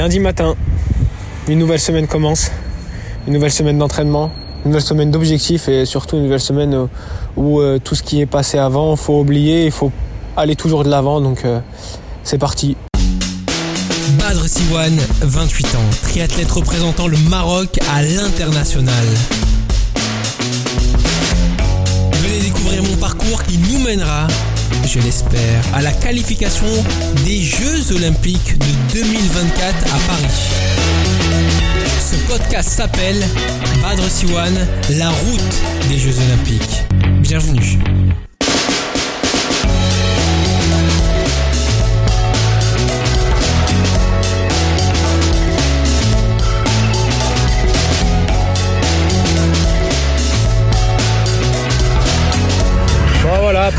Lundi matin, une nouvelle semaine commence, une nouvelle semaine d'entraînement, une nouvelle semaine d'objectifs et surtout une nouvelle semaine où, euh, tout ce qui est passé avant, faut oublier, il faut aller toujours de l'avant. Donc euh, c'est parti. Badr Siwan, 28 ans, triathlète représentant le Maroc à l'international. Venez découvrir mon parcours qui nous mènera, je l'espère, à la qualification des Jeux Olympiques de 2024 à Paris. Ce podcast s'appelle Badr Siwan, la route des Jeux Olympiques. Bienvenue.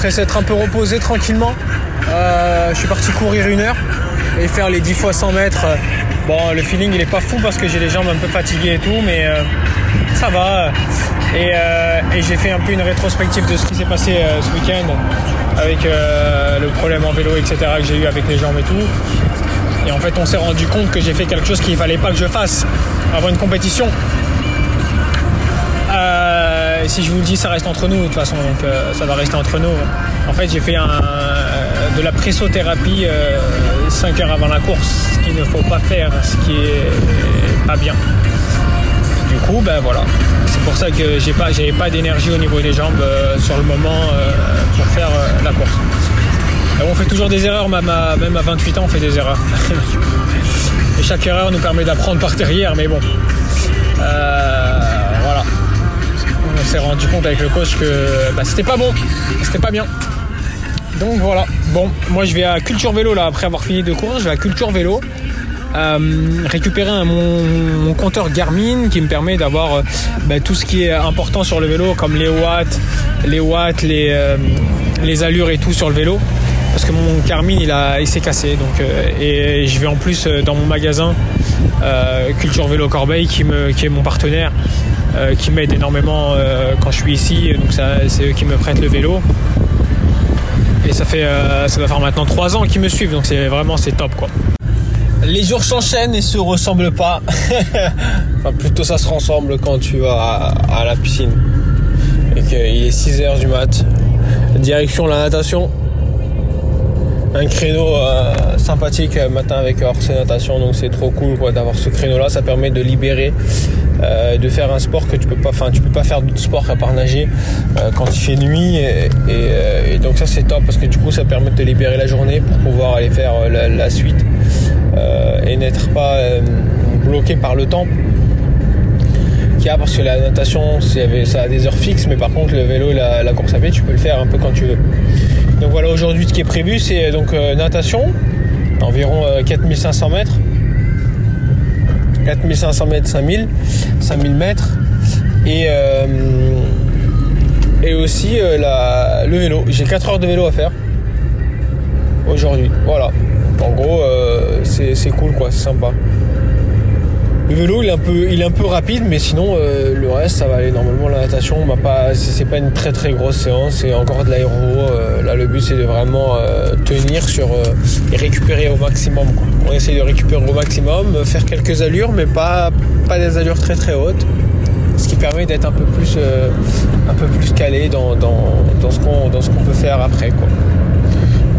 Après s'être un peu reposé tranquillement, euh, je suis parti courir une heure et faire les 10 fois 100 mètres. Bon, le feeling il est pas fou parce que j'ai les jambes un peu fatiguées et tout, mais euh, ça va. Euh, et, j'ai fait un peu une rétrospective de ce qui s'est passé ce week-end avec le problème en vélo, etc. que j'ai eu avec les jambes et tout. Et en fait, on s'est rendu compte que j'ai fait quelque chose qu'il fallait pas que je fasse avant une compétition. Euh, si je vous le dis, ça reste entre nous de toute façon, donc euh, ça va rester entre nous. En fait, j'ai fait euh, de la pressothérapie 5 heures avant la course, ce qu'il ne faut pas faire, ce qui est pas bien. Du coup, ben voilà. C'est pour ça que j'ai pas, j'avais pas d'énergie au niveau des jambes sur le moment pour faire la course. on fait toujours des erreurs, même à, même à 28 ans, on fait des erreurs. Et chaque erreur nous permet d'apprendre par derrière, mais bon on s'est rendu compte avec le coach que bah, c'était pas bon, c'était pas bien. Donc voilà. Bon, moi je vais à Culture Vélo là après avoir fini de courir, je vais à Culture Vélo. Euh, récupérer mon, compteur Garmin qui me permet d'avoir euh, bah, tout ce qui est important sur le vélo comme les watts, les watts, les, euh, les allures et tout sur le vélo parce que mon Garmin il, il s'est cassé donc et je vais en plus dans mon magasin Culture Vélo Corbeil qui, me, qui est mon partenaire euh, qui m'aident énormément euh, quand je suis ici. Donc c'est eux qui me prêtent le vélo. Et ça fait euh, ça va faire maintenant 3 ans qu'ils me suivent, donc c'est vraiment c'est top quoi. Les jours s'enchaînent et se ressemblent pas. enfin plutôt ça se ressemble quand tu vas à, la piscine. Et qu'il est 6h du mat. Direction la natation un créneau sympathique matin avec Orse Natation donc c'est trop cool d'avoir ce créneau là ça permet de libérer euh, de faire un sport que tu peux pas, enfin tu peux pas faire d'autres sport à part nager euh, quand il fait nuit euh, et, donc ça c'est top parce que du coup ça permet de te libérer la journée pour pouvoir aller faire la, suite et n'être pas bloqué par le temps qu'il y a parce que la natation ça a des heures fixes mais par contre le vélo et la, course à pied tu peux le faire un peu quand tu veux. Donc voilà aujourd'hui ce qui est prévu c'est donc natation environ 4500 mètres 4500 mètres, 5000, 5000 mètres. Et, euh, aussi euh, la, le vélo. J'ai 4 heures de vélo à faire aujourd'hui. Voilà. En gros, euh, c'est cool quoi, c'est sympa. Le vélo, il est un peu, rapide, mais sinon, euh, le reste, ça va aller. Normalement, la natation, c'est pas une très très grosse séance, c'est encore de l'aéro. Euh, là, le but, c'est de vraiment euh, tenir sur et récupérer au maximum. On essaie de récupérer au maximum, faire quelques allures, mais pas, pas des allures très très hautes, ce qui permet d'être un peu plus, un peu plus calé dans, dans, dans ce qu'on peut faire après. Quoi.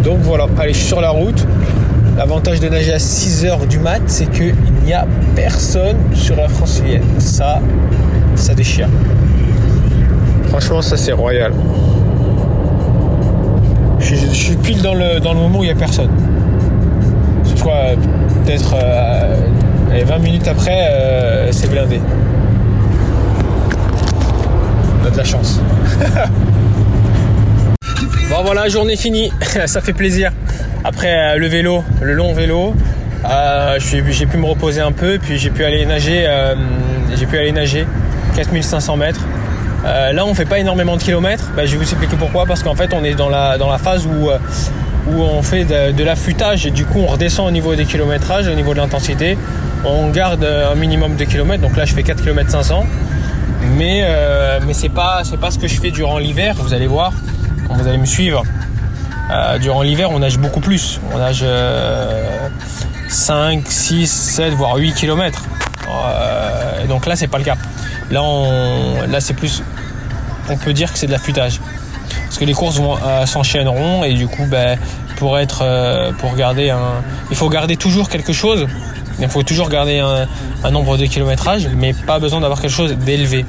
Donc voilà, allez, je suis sur la route. L'avantage de nager à 6h du mat, c'est qu'il n'y a personne sur la francilienne. Ça, ça déchire. Franchement, ça c'est royal. Je, suis pile dans le, dans le moment où il n'y a personne. Je crois peut-être 20 euh, minutes après, euh, c'est blindé. On a de la chance. bon voilà, journée finie. ça fait plaisir. Après euh, le vélo, le long vélo, euh, j'ai pu me reposer un peu, puis j'ai pu aller nager. Euh, j'ai pu aller nager 4500 mètres. là, on fait pas énormément de kilomètres. Bah, je vais vous expliquer pourquoi. Parce qu'en fait, on est dans la, phase où, on fait de, l'affûtage et du coup, on redescend au niveau des kilométrages, au niveau de l'intensité. On garde un minimum de kilomètres. Donc là, je fais 4 km 500. Mais, mais c'est pas, c'est pas ce que je fais durant l'hiver. Vous allez voir vous allez me suivre. Euh, durant l'hiver, on nage beaucoup plus. On nage 5, 6, 7, voire 8 km. donc là, c'est pas le cas. Là, on, là c'est plus. On peut dire que c'est de l'affûtage. Parce que les courses vont s'enchaîneront et du coup, ben, pour être. pour garder un. Il faut garder toujours quelque chose. Il faut toujours garder un, un nombre de kilométrage, mais pas besoin d'avoir quelque chose d'élevé.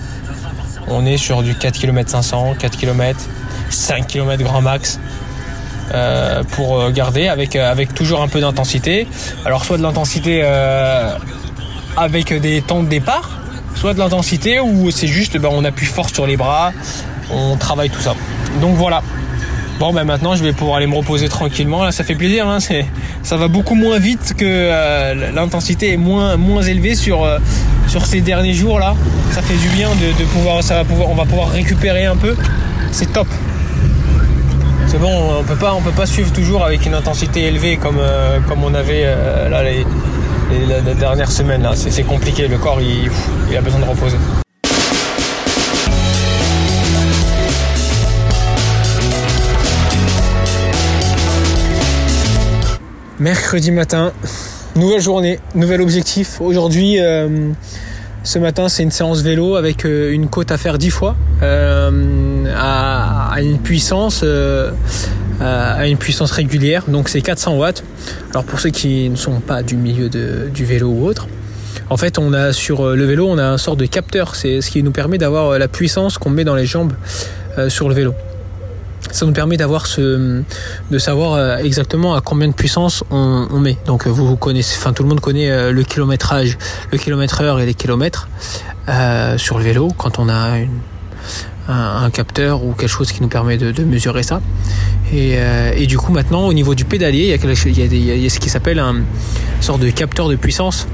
On est sur du 4 km 500, 4 km, 5 km grand max. Euh, pour euh, garder avec, euh, avec toujours un peu d'intensité. Alors soit de l'intensité avec des temps de départ, soit de l'intensité où c'est juste ben, on appuie fort sur les bras, on travaille tout ça. Donc voilà. Bon ben maintenant je vais pouvoir aller me reposer tranquillement. Là ça fait plaisir, hein, ça va beaucoup moins vite que l'intensité est moins, élevée sur, sur ces derniers jours là. Ça fait du bien de, pouvoir, ça va pouvoir, on va pouvoir récupérer un peu. C'est top c'est bon, on peut pas, on peut pas suivre toujours avec une intensité élevée comme, euh, comme on avait euh, là les, dernières semaines. Là, c'est compliqué. Le corps, il, a besoin de reposer. Mercredi matin, nouvelle journée, nouvel objectif. Aujourd'hui, euh, ce matin, c'est une séance vélo avec euh, une côte à faire 10 fois euh, à, une puissance euh, à une puissance régulière. Donc c'est 400 watts. Alors pour ceux qui ne sont pas du milieu du vélo ou autre, en fait, on a sur le vélo, on a un sort de capteur. C'est ce qui nous permet d'avoir la puissance qu'on met dans les jambes sur le vélo ça nous permet d'avoir ce, de savoir euh, exactement à combien de puissance on, met. Donc euh, vous, connaissez, enfin tout le monde connaît euh, le kilométrage, le kilomètre heure et les kilomètres sur le vélo quand on a un, capteur ou quelque chose qui nous permet de, mesurer ça. Et, du coup maintenant au niveau du pédalier, il y a, ce qui s'appelle un sort de capteur de puissance.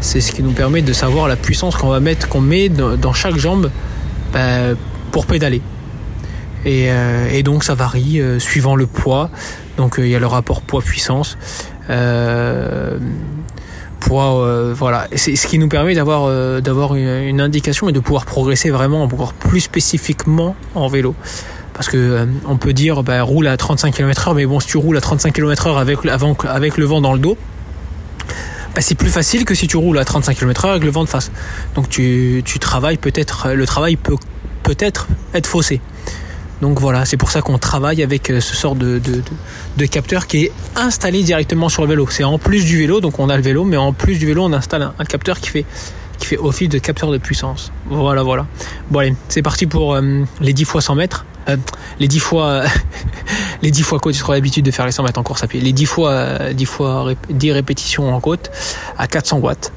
C'est ce qui nous permet de savoir la puissance qu'on va mettre, qu'on met dans, chaque jambe bah, pour pédaler. Euh, et, donc ça varie euh, suivant le poids. Donc euh, il y a le rapport poids-puissance. poids, voilà. C'est ce qui nous permet d'avoir d'avoir une, indication et de pouvoir progresser vraiment encore plus spécifiquement en vélo. Parce que on peut dire bah, roule à 35 km/h, mais bon si tu roules à 35 km/h avec, avec le vent dans le dos, bah, c'est plus facile que si tu roules à 35 km/h avec le vent de face. Donc tu, tu travailles peut-être, le travail peut peut-être être faussé. Donc voilà, c'est pour ça qu'on travaille avec euh, ce sort de, de, capteur qui est installé directement sur le vélo. C'est en plus du vélo, donc on a le vélo, mais en plus du vélo, on installe un, capteur qui fait, qui fait office de capteur de puissance. Voilà, voilà. Bon allez, c'est parti pour euh, les 10 fois 100 mètres. Euh, les 10 fois les 10 fois côte, j'ai l'habitude de faire les 100 mètres en course à pied. Les 10 fois 10 fois 10 répétitions en côte à 400 watts.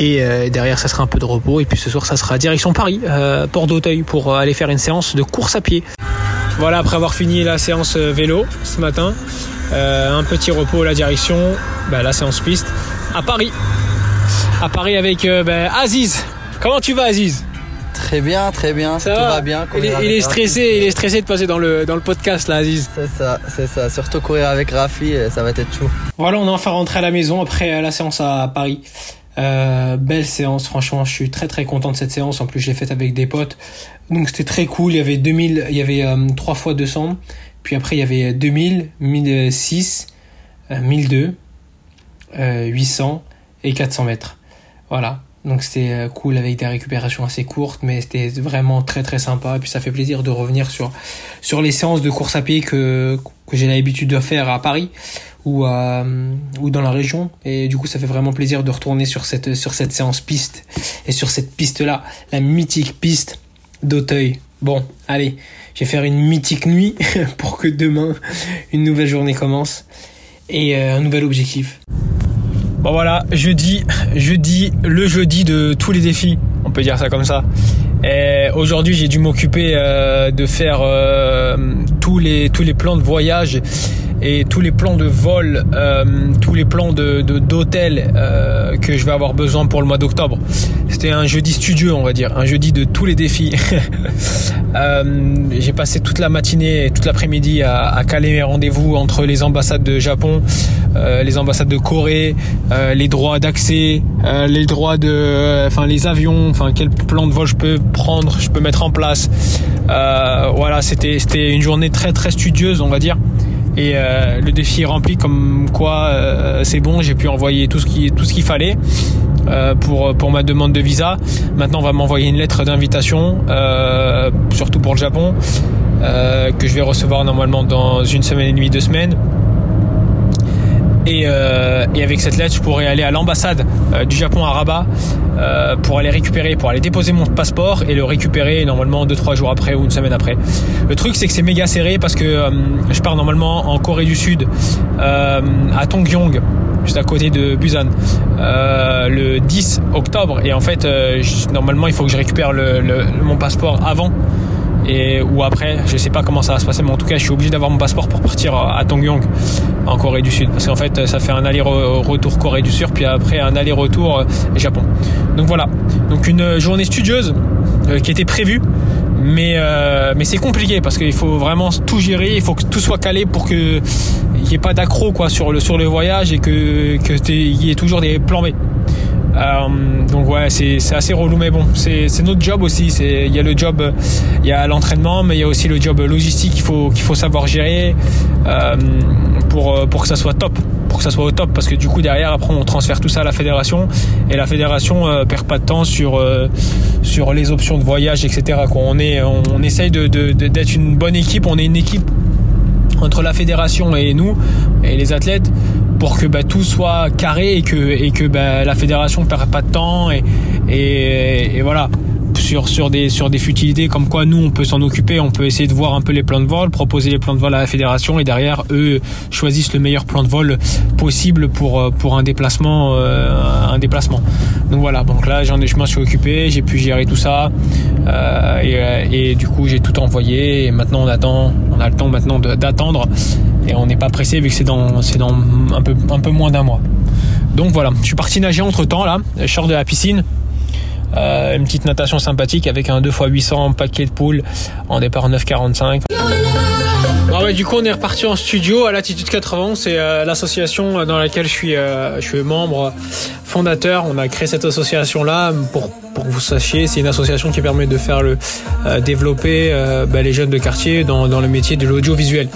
Et euh, derrière, ça sera un peu de repos. Et puis ce soir, ça sera direction Paris, euh, Port d'Auteuil, pour aller faire une séance de course à pied. Voilà, après avoir fini la séance euh, vélo ce matin, un petit repos, la direction, bah, la séance piste, à Paris. À Paris avec bah, Aziz. Comment tu vas, Aziz? Très bien, très bien, ça tout va, bien. Il est, stressé, il est stressé de passer dans le, dans le podcast là, Aziz. C'est ça, c'est ça. Surtout courir avec Rafi, ça va être chaud. Voilà, on est enfin rentré à la maison après la séance à Paris. Euh, belle séance, franchement, je suis très très content de cette séance. En plus, je l'ai faite avec des potes, donc c'était très cool. Il y avait 2000, il y avait euh, 3 fois 200, puis après il y avait 2000, 1006, 1002, 800 et 400 mètres. Voilà. Donc c'était euh, cool avec des récupérations assez courtes, mais c'était vraiment très très sympa. Et puis ça fait plaisir de revenir sur, sur les séances de course à pied que, que j'ai l'habitude de faire à Paris ou, ou dans la région. Et du coup, ça fait vraiment plaisir de retourner sur cette, sur cette séance piste et sur cette piste-là, la mythique piste d'Auteuil. Bon, allez, je vais faire une mythique nuit pour que demain, une nouvelle journée commence et euh, un nouvel objectif. Bon voilà, jeudi, jeudi, le jeudi de tous les défis, on peut dire ça comme ça. Aujourd'hui, j'ai dû m'occuper euh, de faire euh, tous les tous les plans de voyage et tous les plans de vol, euh, tous les plans de d'hôtel euh, que je vais avoir besoin pour le mois d'octobre. C'était un jeudi studieux, on va dire, un jeudi de tous les défis. euh, J'ai passé toute la matinée et toute l'après-midi à, caler mes rendez-vous entre les ambassades de Japon, les ambassades de Corée, les droits d'accès, les droits de, enfin les avions, enfin quel plan de vol je peux prendre, je peux mettre en place. voilà, c'était c'était une journée très très studieuse, on va dire. Et euh, le défi est rempli comme quoi euh, c'est bon, j'ai pu envoyer tout ce qui qu'il fallait euh, pour pour ma demande de visa. Maintenant, on va m'envoyer une lettre d'invitation, surtout pour le Japon, que je vais recevoir normalement dans une semaine et demie, deux semaines. Et, euh, et avec cette lettre, je pourrais aller à l'ambassade euh, du Japon à Rabat euh, pour aller récupérer, pour aller déposer mon passeport et le récupérer normalement 2-3 jours après ou une semaine après. Le truc, c'est que c'est méga serré parce que je pars normalement en Corée du Sud, à Tongyong, juste à côté de Busan, le 10 octobre. Et en fait, normalement, il faut que je récupère mon passeport avant et ou après, je sais pas comment ça va se passer, mais en tout cas, je suis obligé d'avoir mon passeport pour partir à Tongyong, en Corée du Sud, parce qu'en fait, ça fait un aller-retour Corée du Sud, puis après un aller-retour euh, Japon. Donc voilà, donc une journée studieuse euh, qui était prévue. Mais, euh, c'est compliqué parce qu'il faut vraiment tout gérer, il faut que tout soit calé pour que il n'y ait pas d'accro quoi sur le sur le voyage et que que il y ait toujours des plans B. Euh, donc ouais, c'est assez relou, mais bon, c'est notre job aussi. Il y a le job, il y a l'entraînement, mais il y a aussi le job logistique qu'il faut qu'il faut savoir gérer euh, pour pour que ça soit top, pour que ça soit au top, parce que du coup derrière après on transfère tout ça à la fédération et la fédération euh, perd pas de temps sur euh, sur les options de voyage, etc. Quoi. On est on, essaye de- d'être une bonne équipe. On est une équipe entre la fédération et nous et les athlètes pour que bah, tout soit carré et que bah, la fédération ne perde pas de temps et voilà. Sur des futilités comme quoi nous on peut s'en occuper on peut essayer de voir un peu les plans de vol proposer les plans de vol à la fédération et derrière eux choisissent le meilleur plan de vol possible pour euh, pour un déplacement euh, un déplacement. Donc voilà. Donc là j'en ai je suis occupé j'ai pu gérer tout ça euh, et, et du coup j'ai tout envoyé et maintenant on attend on a le temps maintenant d'attendre et on n'est pas pressé vu que c'est dans c'est dans un peu un peu moins d'un mois donc voilà je suis parti nager entre temps là sors de la piscine euh, une petite natation sympathique avec un 2x800 paquet de poules en départ 9,45. Ah ouais, du coup, on est reparti en studio à Latitude 80. C'est euh, l'association dans laquelle je suis, euh, je suis membre fondateur. On a créé cette association-là pour, pour que vous sachiez. C'est une association qui permet de faire le euh, développer euh, bah, les jeunes de quartier dans, le métier de l'audiovisuel.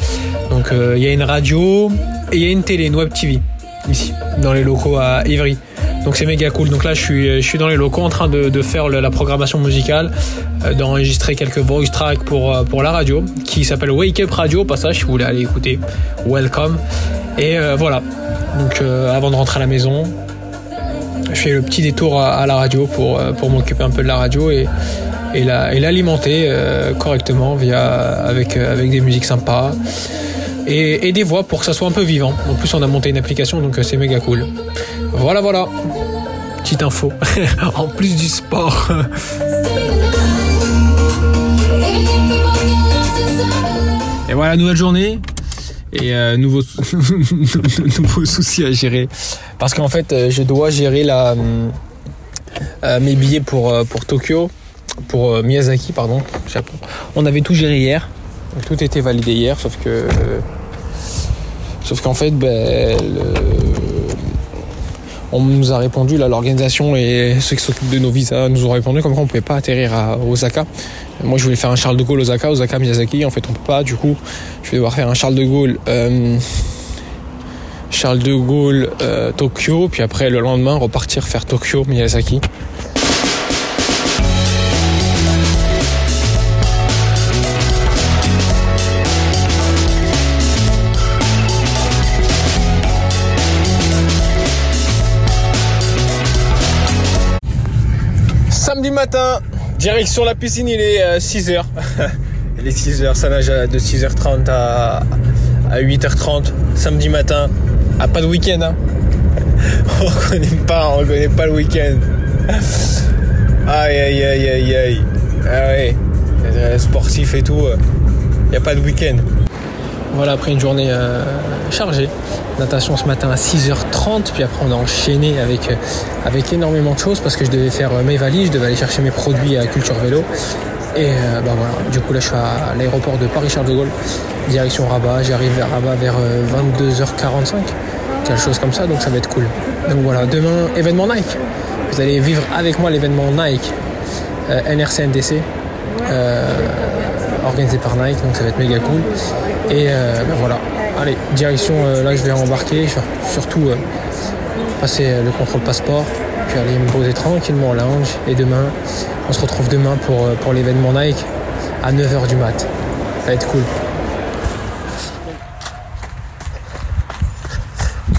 Donc, euh, il y a une radio et il y a une télé, une web TV ici, dans les locaux à Ivry. Donc c'est méga cool. Donc là, je suis, je suis dans les locaux en train de, faire la programmation musicale, euh, d'enregistrer quelques voice tracks pour, pour la radio, qui s'appelle Wake Up Radio, au passage, si vous voulez aller écouter. Welcome. Et voilà. Donc avant de rentrer à la maison, je fais le petit détour à, à la radio pour, euh, pour m'occuper un peu de la radio et, et la- et l'alimenter euh, correctement via, avec, euh, avec des musiques sympas. Et, et des voix pour que ça soit un peu vivant. En plus, on a monté une application, donc c'est méga cool. Voilà, voilà. Petite info. en plus du sport. Et voilà, nouvelle journée. Et euh, nouveau, nouveau souci à gérer. Parce qu'en fait, euh, je dois gérer la, euh, mes billets pour, euh, Tokyo, pour euh, Miyazaki, pardon, Japon. On avait tout géré hier. Tout était validé hier, sauf que. euh, sauf qu'en fait, ben, on nous a répondu, là, l'organisation et ceux qui s'occupent de nos visas nous ont répondu comme quoi on pouvait pas atterrir à Osaka. Moi, je voulais faire un Charles de Gaulle Osaka, Osaka Miyazaki. En fait, on peut pas. Du coup, je vais devoir faire un Charles de Gaulle, euh, Charles de Gaulle, euh, Tokyo, puis après le lendemain repartir faire Tokyo Miyazaki. Samedi matin, direction la piscine, il est 6h. il est 6h, ça nage de 6h30 à, à 8h30. Samedi matin, ah, pas de week-end. Hein. On connaît pas, on pas le week-end. Aïe aïe aïe aïe aïe. Ah ouais, euh, sportif et tout, il n'y a pas de week-end. Voilà, après une journée euh, chargée. Natation ce matin à 6h30, puis après on a enchaîné avec, euh, avec énormément de choses parce que je devais faire euh, mes valises, je devais aller chercher mes produits à Culture Vélo. Et euh, bah voilà, du coup là je suis à l'aéroport de Paris-Charles de Gaulle, direction Rabat. J'arrive vers Rabat vers euh, 22h45, quelque chose comme ça, donc ça va être cool. Donc voilà, demain, événement Nike. Vous allez vivre avec moi l'événement Nike, euh, NRC NDC. euh, organisé par Nike, donc ça va être méga cool. Et euh, ben voilà, allez, direction là je vais embarquer, surtout passer le contrôle passeport, puis aller me poser tranquillement au lounge. Et demain, on se retrouve demain pour, pour l'événement Nike à 9h du mat. Ça va être cool.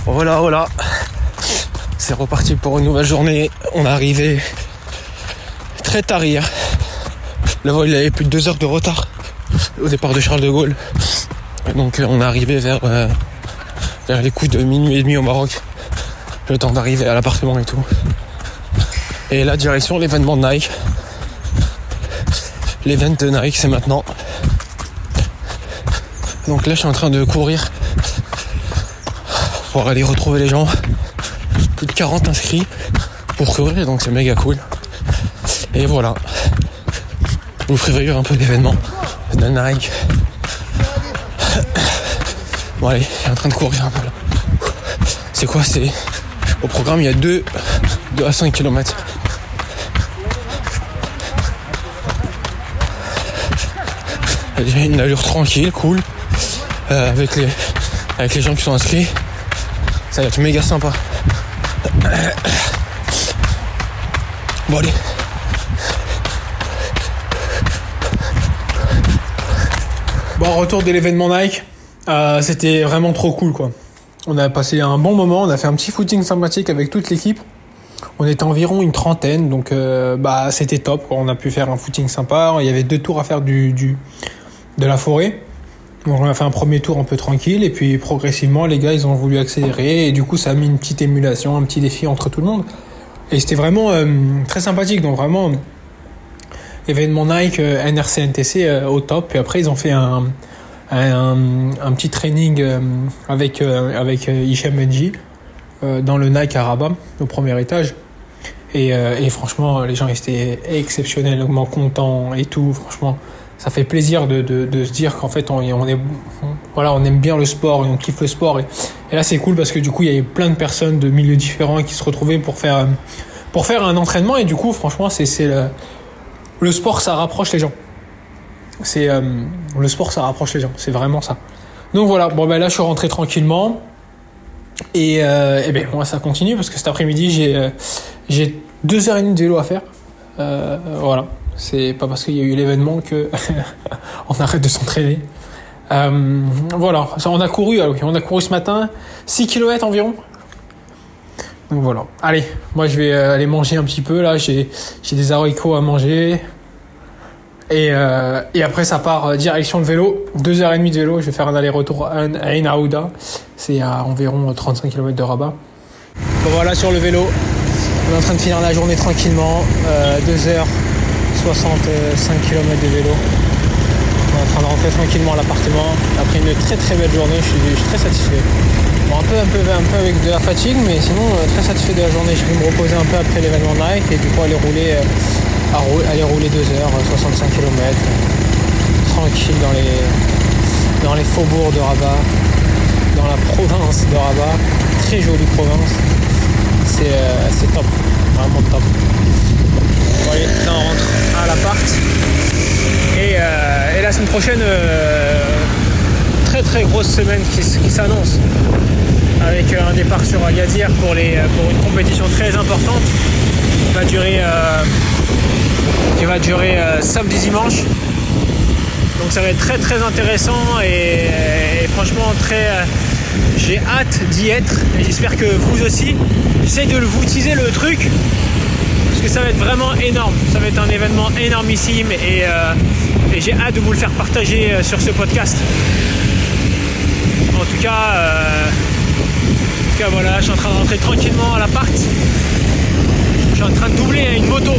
Voilà, voilà. C'est reparti pour une nouvelle journée. On est arrivé très tard hier. Le vol avait plus de deux heures de retard au départ de Charles de Gaulle. Donc on est arrivé vers, euh, vers les coups de minuit et demi au Maroc. Le temps d'arriver à l'appartement et tout. Et la direction l'événement de Nike. L'événement de Nike c'est maintenant. Donc là je suis en train de courir pour aller retrouver les gens. Plus de 40 inscrits pour courir, donc c'est méga cool. Et voilà. Je vous vivre un peu l'événement de Nike. Bon allez, il est en train de courir un peu là. C'est quoi C'est au programme il y a 2, 2 à 5 km. Une allure tranquille, cool, euh, avec, les, avec les gens qui sont inscrits. Ça va être méga sympa. Bon allez. Bon, retour de l'événement Nike. Euh, c'était vraiment trop cool quoi. On a passé un bon moment, on a fait un petit footing sympathique avec toute l'équipe. On était environ une trentaine, donc euh, bah c'était top. On a pu faire un footing sympa. Il y avait deux tours à faire du, de la forêt. Donc on a fait un premier tour un peu tranquille et puis progressivement les gars ils ont voulu accélérer et du coup ça a mis une petite émulation, un petit défi entre tout le monde. Et c'était vraiment euh, très sympathique donc vraiment événement Nike euh, NRC NTC au top et après ils ont fait un, un, petit training avec, avec Hichem Benji dans le Nike à Rabat au premier étage. Et, et franchement les gens étaient exceptionnellement contents et tout. Franchement ça fait plaisir de, de, de se dire qu'en fait on, on, est voilà on aime bien le sport et on kiffe le sport. Et, là c'est cool parce que du coup il y avait plein de personnes de milieux différents qui se retrouvaient pour faire pour faire un entraînement. Et du coup franchement c'est le, le sport ça rapproche les gens c'est euh, le sport ça rapproche les gens c'est vraiment ça donc voilà bon ben là je suis rentré tranquillement et, euh, ben moi ça continue parce que cet après-midi j'ai euh, deux heures et demie de vélo à faire voilà c'est pas parce qu'il y a eu l'événement que on arrête de s'entraîner. Voilà, on a couru, ah on a couru ce matin 6 km environ. Donc voilà. Allez, moi je vais aller manger un petit peu là. J'ai des haricots à manger. Et, euh, et après ça part euh, direction le vélo. Deux heures et demie de vélo. Je vais faire un aller-retour à Enaouda. C'est à environ 35 km de Rabat. Voilà sur le vélo. On est en train de finir la journée tranquillement. Euh, deux heures 65 km de vélo. On est en train de rentrer tranquillement à l'appartement. Après une très très belle journée, je suis, très satisfait. Bon, un, peu, un, un peu avec de la fatigue, mais sinon euh, très satisfait de la journée. Je vais me reposer un peu après l'événement Nike et du coup aller rouler, euh, aller rouler 2 heures, 65 km, tranquille dans les, dans les faubourgs de Rabat, dans la province de Rabat. Très jolie province. C'est euh, top, vraiment top. On rentre à l'appart. Et, euh, et, la semaine prochaine, euh, très très grosse semaine qui, s'annonce. Avec un départ sur Agadir pour, les, pour une compétition très importante qui va durer, euh, qui va durer samedi dimanche. Donc ça va être très très intéressant et, franchement très j'ai hâte d'y être et j'espère que vous aussi. J'essaie de vous teaser le truc parce que ça va être vraiment énorme. Ça va être un événement énormissime et, euh, j'ai hâte de vous le faire partager euh, sur ce podcast. En tout cas, euh, en tout cas voilà, je suis en train de rentrer tranquillement à l'appart. Je suis en train de doubler à une moto.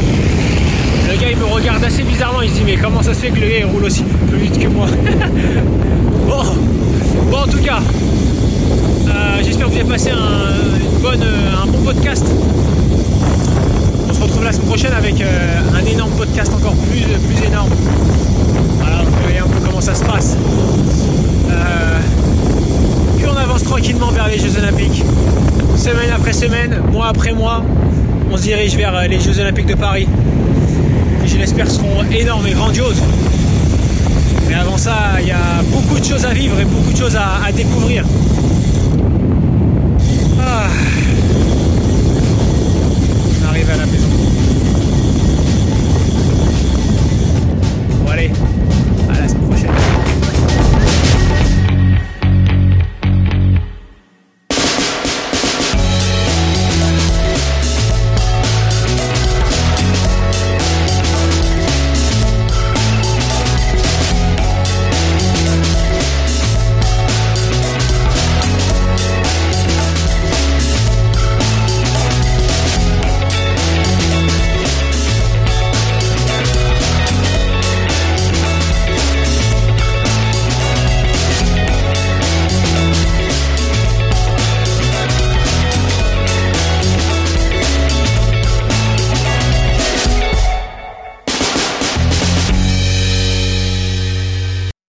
Le gars me regarde assez bizarrement, il se dit mais comment ça se fait que le gars il roule aussi plus vite que moi bon. bon en tout cas, euh, j'espère que vous avez passé un, une bonne, un bon podcast se retrouve la semaine prochaine avec euh, un énorme podcast encore plus, plus énorme. Voilà, vous voyez un peu comment ça se passe. Euh, puis on avance tranquillement vers les Jeux Olympiques. Semaine après semaine, mois après mois, on se dirige vers euh, les Jeux Olympiques de Paris. Je l'espère seront énormes et grandioses. Mais avant ça, il y a beaucoup de choses à vivre et beaucoup de choses à découvrir.